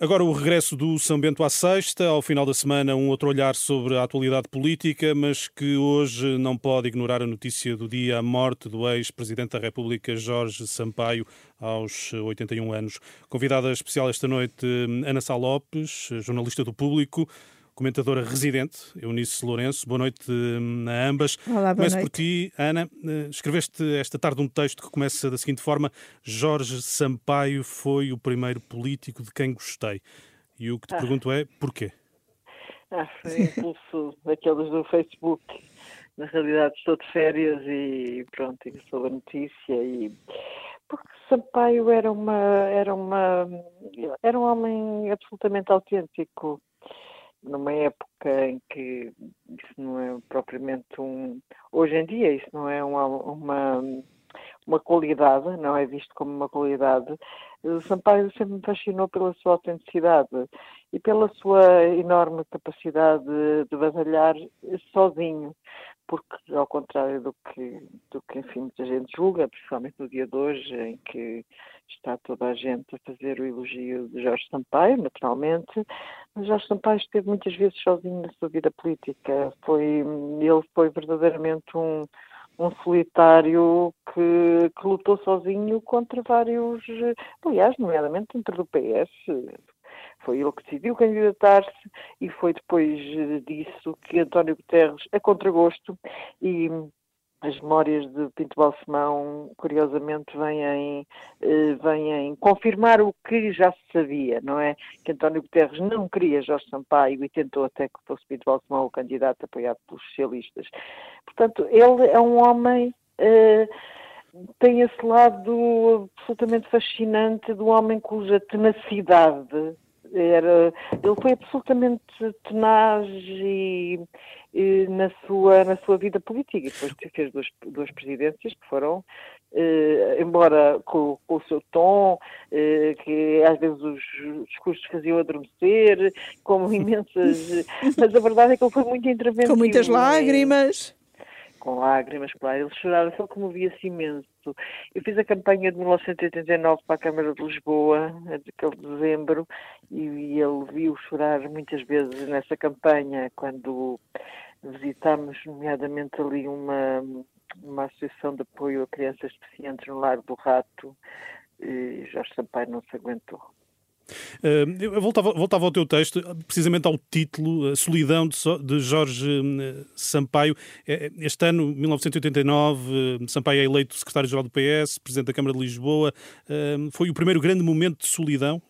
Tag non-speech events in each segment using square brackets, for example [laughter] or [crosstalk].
Agora o regresso do São Bento à sexta, ao final da semana um outro olhar sobre a atualidade política, mas que hoje não pode ignorar a notícia do dia, a morte do ex-presidente da República, Jorge Sampaio, aos 81 anos. Convidada especial esta noite, Ana Sá Lopes, jornalista do Público comentadora residente, Eunice Lourenço. Boa noite hum, a ambas. Olá, boa Começo noite. por ti, Ana. Eh, escreveste esta tarde um texto que começa da seguinte forma: Jorge Sampaio foi o primeiro político de quem gostei. E o que te Ah. pergunto é porquê? Ah, foi impulso daqueles do Facebook. Na realidade estou de férias e pronto, e soube a notícia e porque Sampaio era uma era uma era um homem absolutamente autêntico numa época em que isso não é propriamente um hoje em dia isso não é uma uma, uma qualidade, não é visto como uma qualidade. O Sampaio sempre me fascinou pela sua autenticidade e pela sua enorme capacidade de, de batalhar sozinho, porque ao contrário do que, do que enfim, muita gente julga, principalmente no dia de hoje, em que está toda a gente a fazer o elogio de Jorge Sampaio, naturalmente, mas Jorge Sampaio esteve muitas vezes sozinho na sua vida política. Foi, ele foi verdadeiramente um, um solitário que, que lutou sozinho contra vários, aliás, nomeadamente dentro do PS. Foi ele que decidiu candidatar-se e foi depois disso que António Guterres, a contragosto, e as memórias de Pinto Balsemão, curiosamente, vêm, eh, vêm confirmar o que já se sabia, não é? Que António Guterres não queria Jorge Sampaio e tentou até que fosse Pinto Balsemão o candidato apoiado pelos socialistas. Portanto, ele é um homem. eh, tem esse lado absolutamente fascinante do homem cuja tenacidade era, ele foi absolutamente tenaz e, e na, sua, na sua vida política. E depois fez duas, duas presidências que foram, eh, embora com, com, o seu tom, eh, que às vezes os discursos faziam adormecer, com [laughs] imensas. mas a verdade é que ele foi muito interventivo. Com muitas em- lágrimas. Com lágrimas, claro. Ele chorava, ele comovia-se imenso. Eu fiz a campanha de 1989 para a Câmara de Lisboa, daquele dezembro, e ele viu chorar muitas vezes nessa campanha, quando visitámos, nomeadamente, ali uma, uma associação de apoio a crianças deficientes no Lar do Rato, e Jorge Sampaio não se aguentou. Eu voltava, voltava ao teu texto, precisamente ao título, A Solidão de Jorge eh, Sampaio. Eh, Este ano, 1989, eh, Sampaio é eleito secretário-geral do PS, presidente da Câmara de Lisboa. Foi o primeiro grande momento de solidão?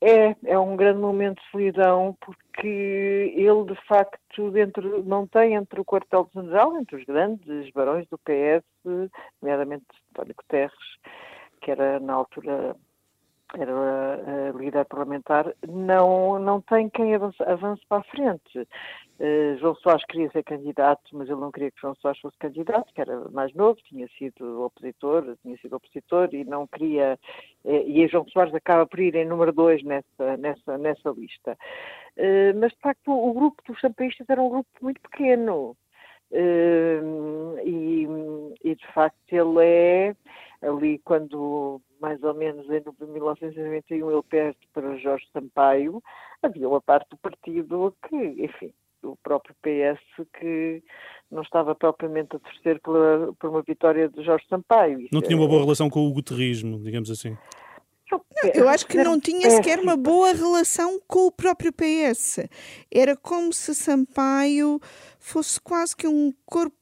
É, é um grande momento de solidão porque ele de facto dentro, não tem entre o quartel-general, entre os grandes barões do PS, nomeadamente António Guterres, que era na altura era uh, líder parlamentar, não, não tem quem avance, avance para a frente. Uh, João Soares queria ser candidato, mas ele não queria que João Soares fosse candidato, que era mais novo, tinha sido opositor, tinha sido opositor e não queria. Eh, e João Soares acaba por ir em número dois nessa, nessa, nessa lista. Uh, mas de facto o grupo dos sampaístas era um grupo muito pequeno. Uh, e, e de facto ele é ali quando mais ou menos em 1991 ele perde para Jorge Sampaio, havia uma parte do partido que, enfim, o próprio PS que não estava propriamente a torcer pela, por uma vitória de Jorge Sampaio. Não tinha uma é- boa relação com o guterrismo, digamos assim. Eu acho que não tinha sequer uma boa relação com o próprio PS. Era como se Sampaio fosse quase que um corpo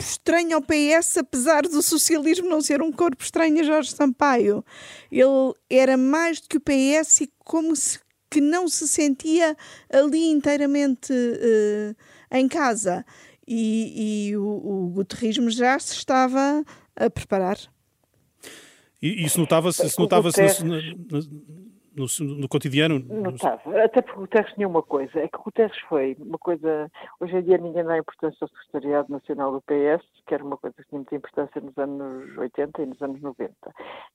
estranho ao PS, apesar do socialismo não ser um corpo estranho a Jorge Sampaio. Ele era mais do que o PS e como se que não se sentia ali inteiramente eh, em casa. E, e o, o guterrismo já se estava a preparar. E isso notava-se isso O notava-se Guterres- no, no- no- no cotidiano? Não estava. Até porque o Guterres tinha uma coisa, é que o Guterres foi uma coisa. Hoje em dia ninguém dá importância ao Secretariado Nacional do PS, que era uma coisa que tinha muita importância nos anos 80 e nos anos 90.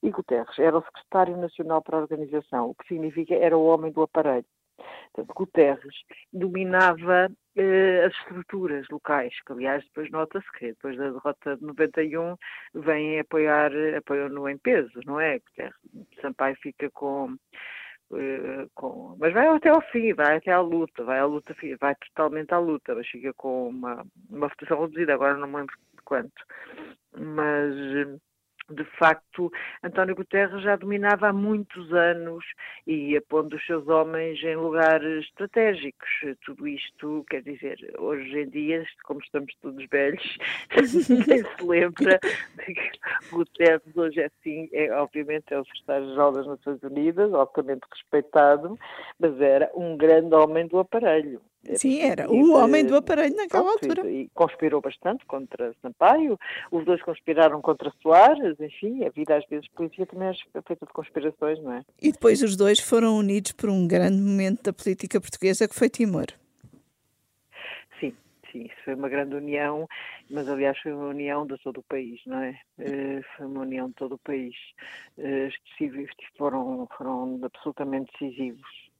E Guterres era o Secretário Nacional para a Organização, o que significa era o homem do aparelho. Portanto, Guterres dominava eh, as estruturas locais, que aliás depois nota-se que depois da derrota de 91 vêm apoiar, apoiam-no em peso, não é? Guterres, Sampaio fica com uh, com, mas vai até ao fim, vai até à luta, vai à luta, vai totalmente à luta, mas fica com uma, uma votação reduzida, agora não me lembro de quanto. Mas de facto, António Guterres já dominava há muitos anos e ia pondo os seus homens em lugares estratégicos. Tudo isto, quer dizer, hoje em dia, como estamos todos velhos, [laughs] ninguém se lembra de que Guterres hoje é assim, é, obviamente é o secretário-geral das Nações Unidas, altamente respeitado, mas era um grande homem do aparelho. Sim, era o homem do aparelho naquela Pronto, altura. E, e, conspirou bastante contra Sampaio, os dois conspiraram contra Soares, enfim, a vida às vezes política também é feita de conspirações, não é? E depois os dois foram unidos por um grande momento da política portuguesa que foi Timor. Sim, sim, isso foi uma grande união, mas aliás foi uma união de todo o país, não é? Uh, foi uma união de todo o país. Uh, foram, foram absolutamente decisivos eh,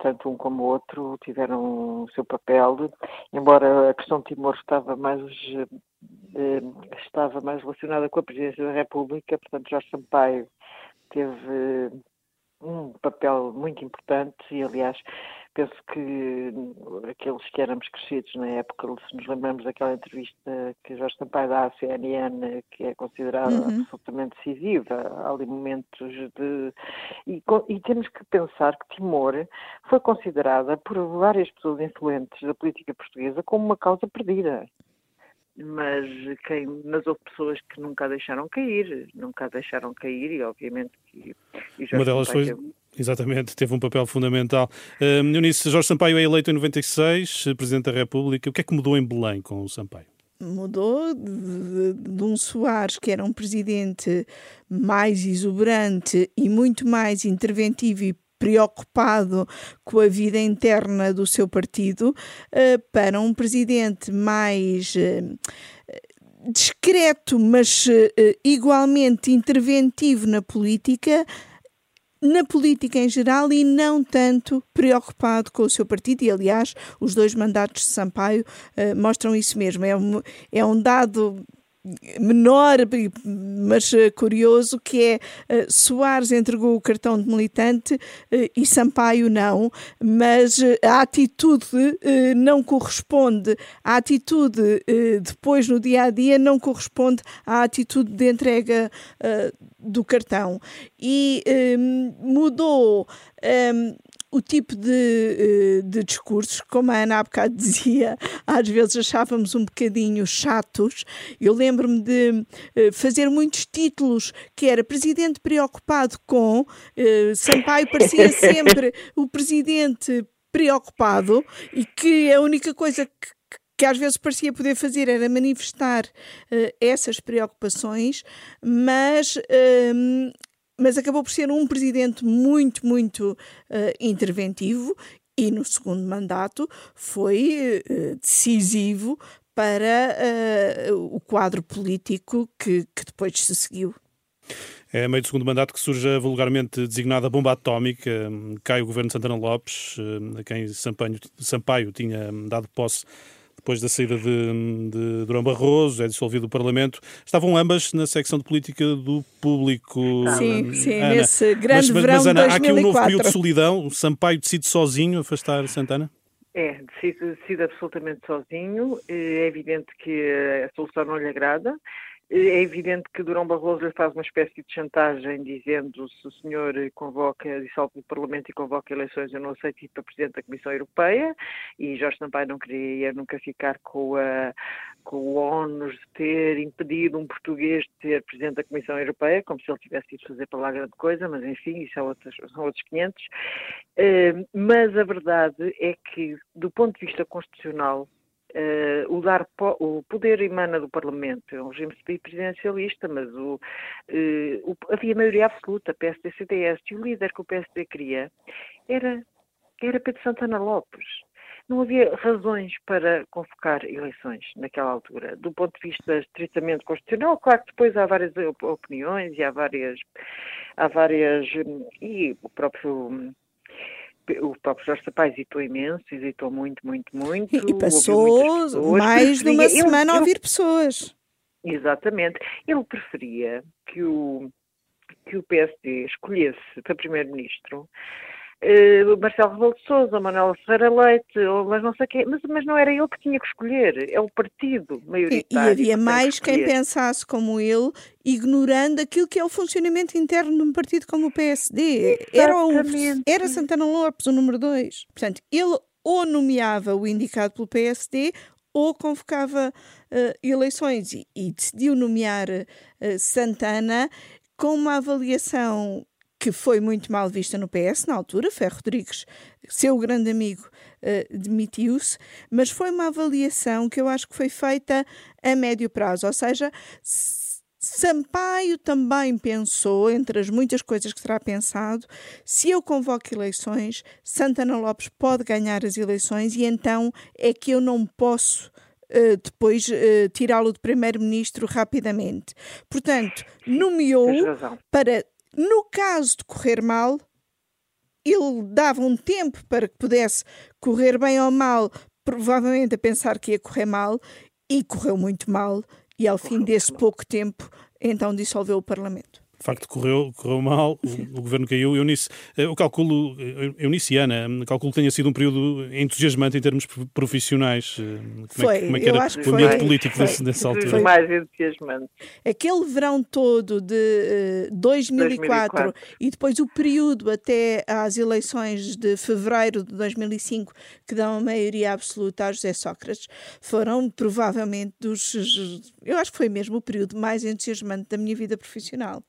tanto um como o outro tiveram o seu papel, embora a questão de Timor estava mais, eh, estava mais relacionada com a presidência da República, portanto Jorge Sampaio teve um papel muito importante e, aliás, penso que aqueles que éramos crescidos na época, se nos lembramos daquela entrevista que Jorge Sampaio dá à CNN, que é considerada uhum. absolutamente decisiva, há ali momentos de... E, e, temos que pensar que Timor foi considerada por várias pessoas influentes da política portuguesa como uma causa perdida mas, quem, mas houve pessoas que nunca a deixaram cair, nunca a deixaram cair e obviamente que... E Uma delas foi... Teve... Exatamente, teve um papel fundamental. Uh, Eunice, Jorge Sampaio é eleito em 96, Presidente da República. O que é que mudou em Belém com o Sampaio? Mudou de, de, de um Soares, que era um presidente mais exuberante e muito mais interventivo e preocupado com a vida interna do seu partido, uh, para um presidente mais uh, discreto, mas uh, igualmente interventivo na política, na política em geral e não tanto preocupado com o seu partido. E, aliás, os dois mandatos de Sampaio uh, mostram isso mesmo. É um, é um dado menor, mas eh, curioso, que é uh, Soares entregou o cartão de militante uh, e Sampaio não, mas a atitude não corresponde, a atitude depois no dia a dia não corresponde à atitude de entrega do cartão. E mudou o tipo de, eh, de discursos, como a Ana há bocado [laughs] dizia, às vezes achávamos um bocadinho chatos. Eu lembro-me de eh, fazer muitos títulos que era presidente preocupado com, eh, Sampaio parecia [laughs] sempre o presidente preocupado e que a única coisa que, que às vezes parecia poder fazer era manifestar uh, essas preocupações, mas uh, mas acabou por ser um presidente muito, muito uh, interventivo e no segundo mandato foi uh, decisivo para uh, o quadro político que, que depois se seguiu. É meio do segundo mandato que surge a vulgarmente designada bomba atómica. Cai o governo de Santana Lopes, a quem Sampaio, Sampaio tinha dado posse depois da saída de, de Durão Barroso, é dissolvido o Parlamento, estavam ambas na secção de política do público. Sim, sim, Ana. nesse grande mas, verão mas, Ana, 2004. há aqui um novo período de solidão, o Sampaio decide sozinho afastar Santana? É, decide, decide absolutamente sozinho. É evidente que a solução não lhe agrada. É evidente que Durão Barroso lhe faz uma espécie de chantagem, dizendo se o senhor convoca, dissolve o Parlamento e convoca eleições, eu não aceito ir para Presidente da Comissão Europeia, e Jorge Sampaio não queria nunca ficar com, a, com o ónus de ter impedido um português de ser Presidente da Comissão Europeia, como se ele tivesse ido fazer para lá grande coisa, mas enfim, isso é outros, são outros 500. Uh, mas a verdade é que, do ponto de vista constitucional, Uh, o, dar o poder emana do Parlamento, é um regime presidencialista, mas o, uh, o, havia maioria absoluta, PSD-CDS, e o líder que o PSD queria era, era Pedro Santana Lopes. Não havia razões para convocar eleições naquela altura. Do ponto de vista estritamente constitucional, claro que depois há várias opiniões e há várias, há várias e o próprio o próprio Jorge Sampaio hesitou imenso, hesitou muito, muito, muito. E passou mais de uma semana a ouvir pessoas. Exatamente. Ele preferia que o que o PSD escolhesse para primeiro-ministro uh, Marcelo Rebelo de Sousa, Manuel Ferreira Leite, ou, mas não sei quê, mas, mas não era ele que tinha que escolher, é o partido maioritário. E, havia mais que quem pensasse como ele, ignorando aquilo que é o funcionamento interno de um partido como o PSD. Era, o, era Santana Lopes o número dois. Portanto, ele ou nomeava o indicado pelo PSD ou convocava uh, eleições e, e, decidiu nomear uh, Santana com uma avaliação que foi muito mal vista no PS na altura. Ferro Rodrigues, seu grande amigo, uh, demitiu-se, mas foi uma avaliação que eu acho que foi feita a médio prazo, ou seja, Sampaio também pensou, entre as muitas coisas que terá pensado, se eu convoco eleições, Santana Lopes pode ganhar as eleições e então é que eu não posso uh, depois uh, tirá-lo de primeiro-ministro rapidamente. Portanto, nomeou para, no caso de correr mal, ele dava um tempo para que pudesse correr bem ou mal, provavelmente a pensar que ia correr mal, e correu muito mal e ao fim desse pouco tempo, então dissolveu o Parlamento. De facto, correu, correu mal, o, o governo caiu. Eunice, eu calculo, Eunice e Ana, calculo que tenha sido um período entusiasmante em termos profissionais. Como foi, é, como é que era o ambiente político foi, desse, dessa altura? Foi mais entusiasmante. Aquele verão todo de uh, 2004, 2004, e depois o período até às eleições de fevereiro de 2005, que dão a maioria absoluta a José Sócrates, foram provavelmente dos. Eu acho que foi mesmo o período mais entusiasmante da minha vida profissional.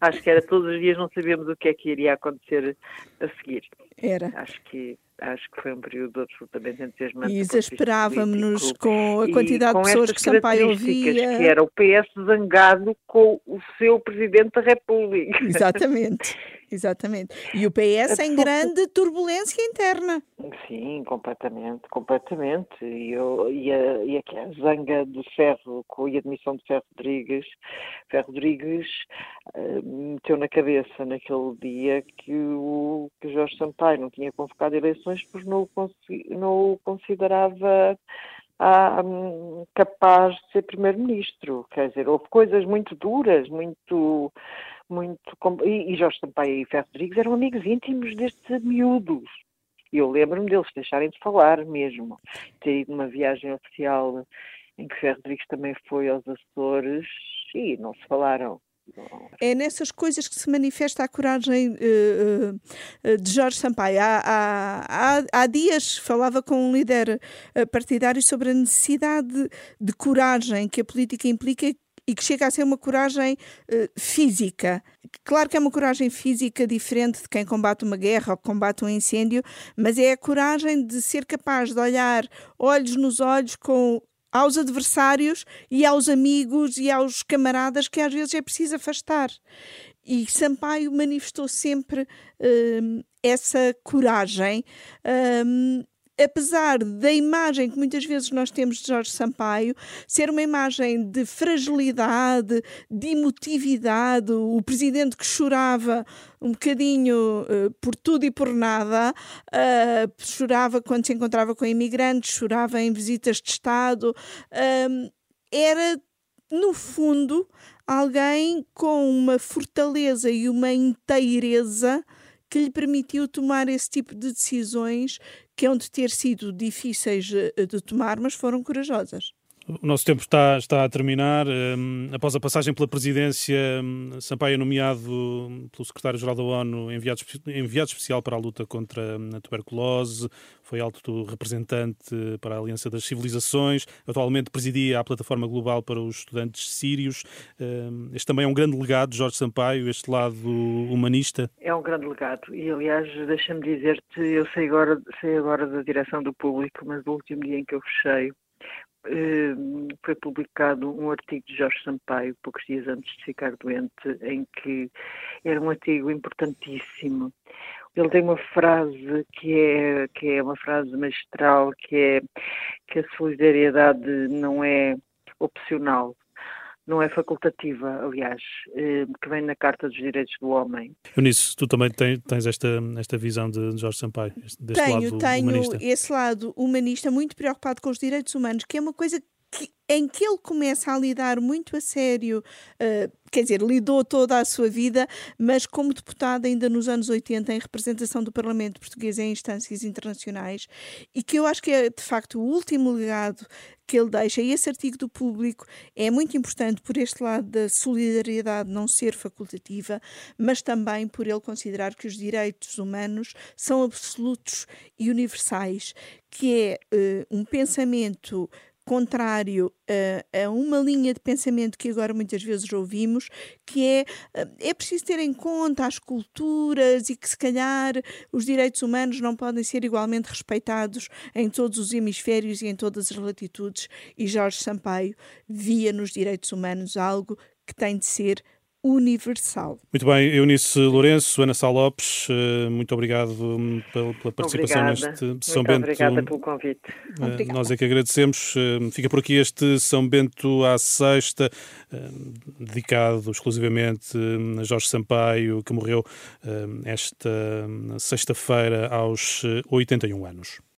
Acho que era todos os dias não sabíamos o que é que iria acontecer a seguir. Era. Acho que acho que foi um período absolutamente entusiasmante. E exasperávamos-nos com a quantidade com de pessoas que Sampaio ouvia. Que era o PS zangado com o seu Presidente da República. Exatamente. [laughs] Exatamente. E o PS em grande turbulência interna. Sim, completamente, completamente. E, eu, e, a, e aqui a zanga de Ferro com a admissão de Ferro Rodrigues, Ferro Rodrigues uh, meteu na cabeça naquele dia que o que Jorge Sampaio não tinha convocado eleições porque não o, não o considerava ah, capaz de ser primeiro-ministro. Quer dizer, houve coisas muito duras, muito muito. E, e Jorge Sampaio e Ferro Rodrigues eram amigos íntimos destes miúdos. Eu lembro-me deles deixarem de falar mesmo. Ter ido numa viagem oficial em que Ferro Rodrigues também foi aos Açores e não se falaram. É nessas coisas que se manifesta a coragem uh, uh, de Jorge Sampaio. Há, há, há, dias falava com um líder partidário sobre a necessidade de, de coragem que a política implica e que chega a ser uma coragem uh, física. Claro que é uma coragem física diferente de quem combate uma guerra ou combate um incêndio, mas é a coragem de ser capaz de olhar olhos nos olhos com aos adversários e aos amigos e aos camaradas que às vezes é preciso afastar. E Sampaio manifestou sempre uh, essa coragem. Uh, apesar da imagem que muitas vezes nós temos de Jorge Sampaio ser uma imagem de fragilidade, de emotividade, o presidente que chorava um bocadinho uh, por tudo e por nada, uh, chorava quando se encontrava com imigrantes, chorava em visitas de Estado, uh, era, no fundo, alguém com uma fortaleza e uma inteireza que lhe permitiu tomar esse tipo de decisões que hão de ter sido difíceis eh, de tomar, mas foram corajosas. O nosso tempo está, está a terminar. Um, após a passagem pela presidência, um, Sampaio é nomeado pelo secretário-geral da ONU enviado, enviado especial para a luta contra a tuberculose, foi alto representante para a Aliança das Civilizações, atualmente presidia a Plataforma Global para os Estudantes Sírios. Um, este também é um grande legado Jorge Sampaio, este lado humanista. É um grande legado e, aliás, deixa-me dizer-te, eu sei agora, sei agora da direção do público, mas do último dia em que eu fechei, foi publicado um artigo de Jorge Sampaio, poucos dias antes de ficar doente, em que era um artigo importantíssimo. Ele tem uma frase que é, que é uma frase magistral, que é que a solidariedade não é opcional, não é facultativa, aliás, eh, que vem na Carta dos Direitos do Homem. Eunice, tu também tens esta, esta visão de Jorge Sampaio, deste tenho, lado tenho humanista? esse lado humanista muito preocupado com os direitos humanos, que é uma coisa que, em que ele começa a lidar muito a sério, uh, quer dizer, lidou toda a sua vida, mas como deputado ainda nos anos 80 em representação do Parlamento Português em instâncias internacionais, e que eu acho que é de facto o último legado que ele deixa. E esse artigo do público é muito importante por este lado da solidariedade não ser facultativa, mas também por ele considerar que os direitos humanos são absolutos e universais, que é uh, um pensamento contrário a, a, uma linha de pensamento que agora muitas vezes ouvimos, que é é preciso ter em conta as culturas e que se calhar os direitos humanos não podem ser igualmente respeitados em todos os hemisférios e em todas as latitudes. E Jorge Sampaio via nos direitos humanos algo que tem de ser universal. Muito bem, Eunice Lourenço, Ana Sá Lopes, eh, muito obrigado hum, pela, participação obrigada. neste São muito Bento. Obrigada pelo convite. Eh, obrigada. Nós é que agradecemos. Eh, fica por aqui este São Bento à sexta, dedicado exclusivamente a Jorge Sampaio, que morreu esta hum, sexta-feira aos 81 anos.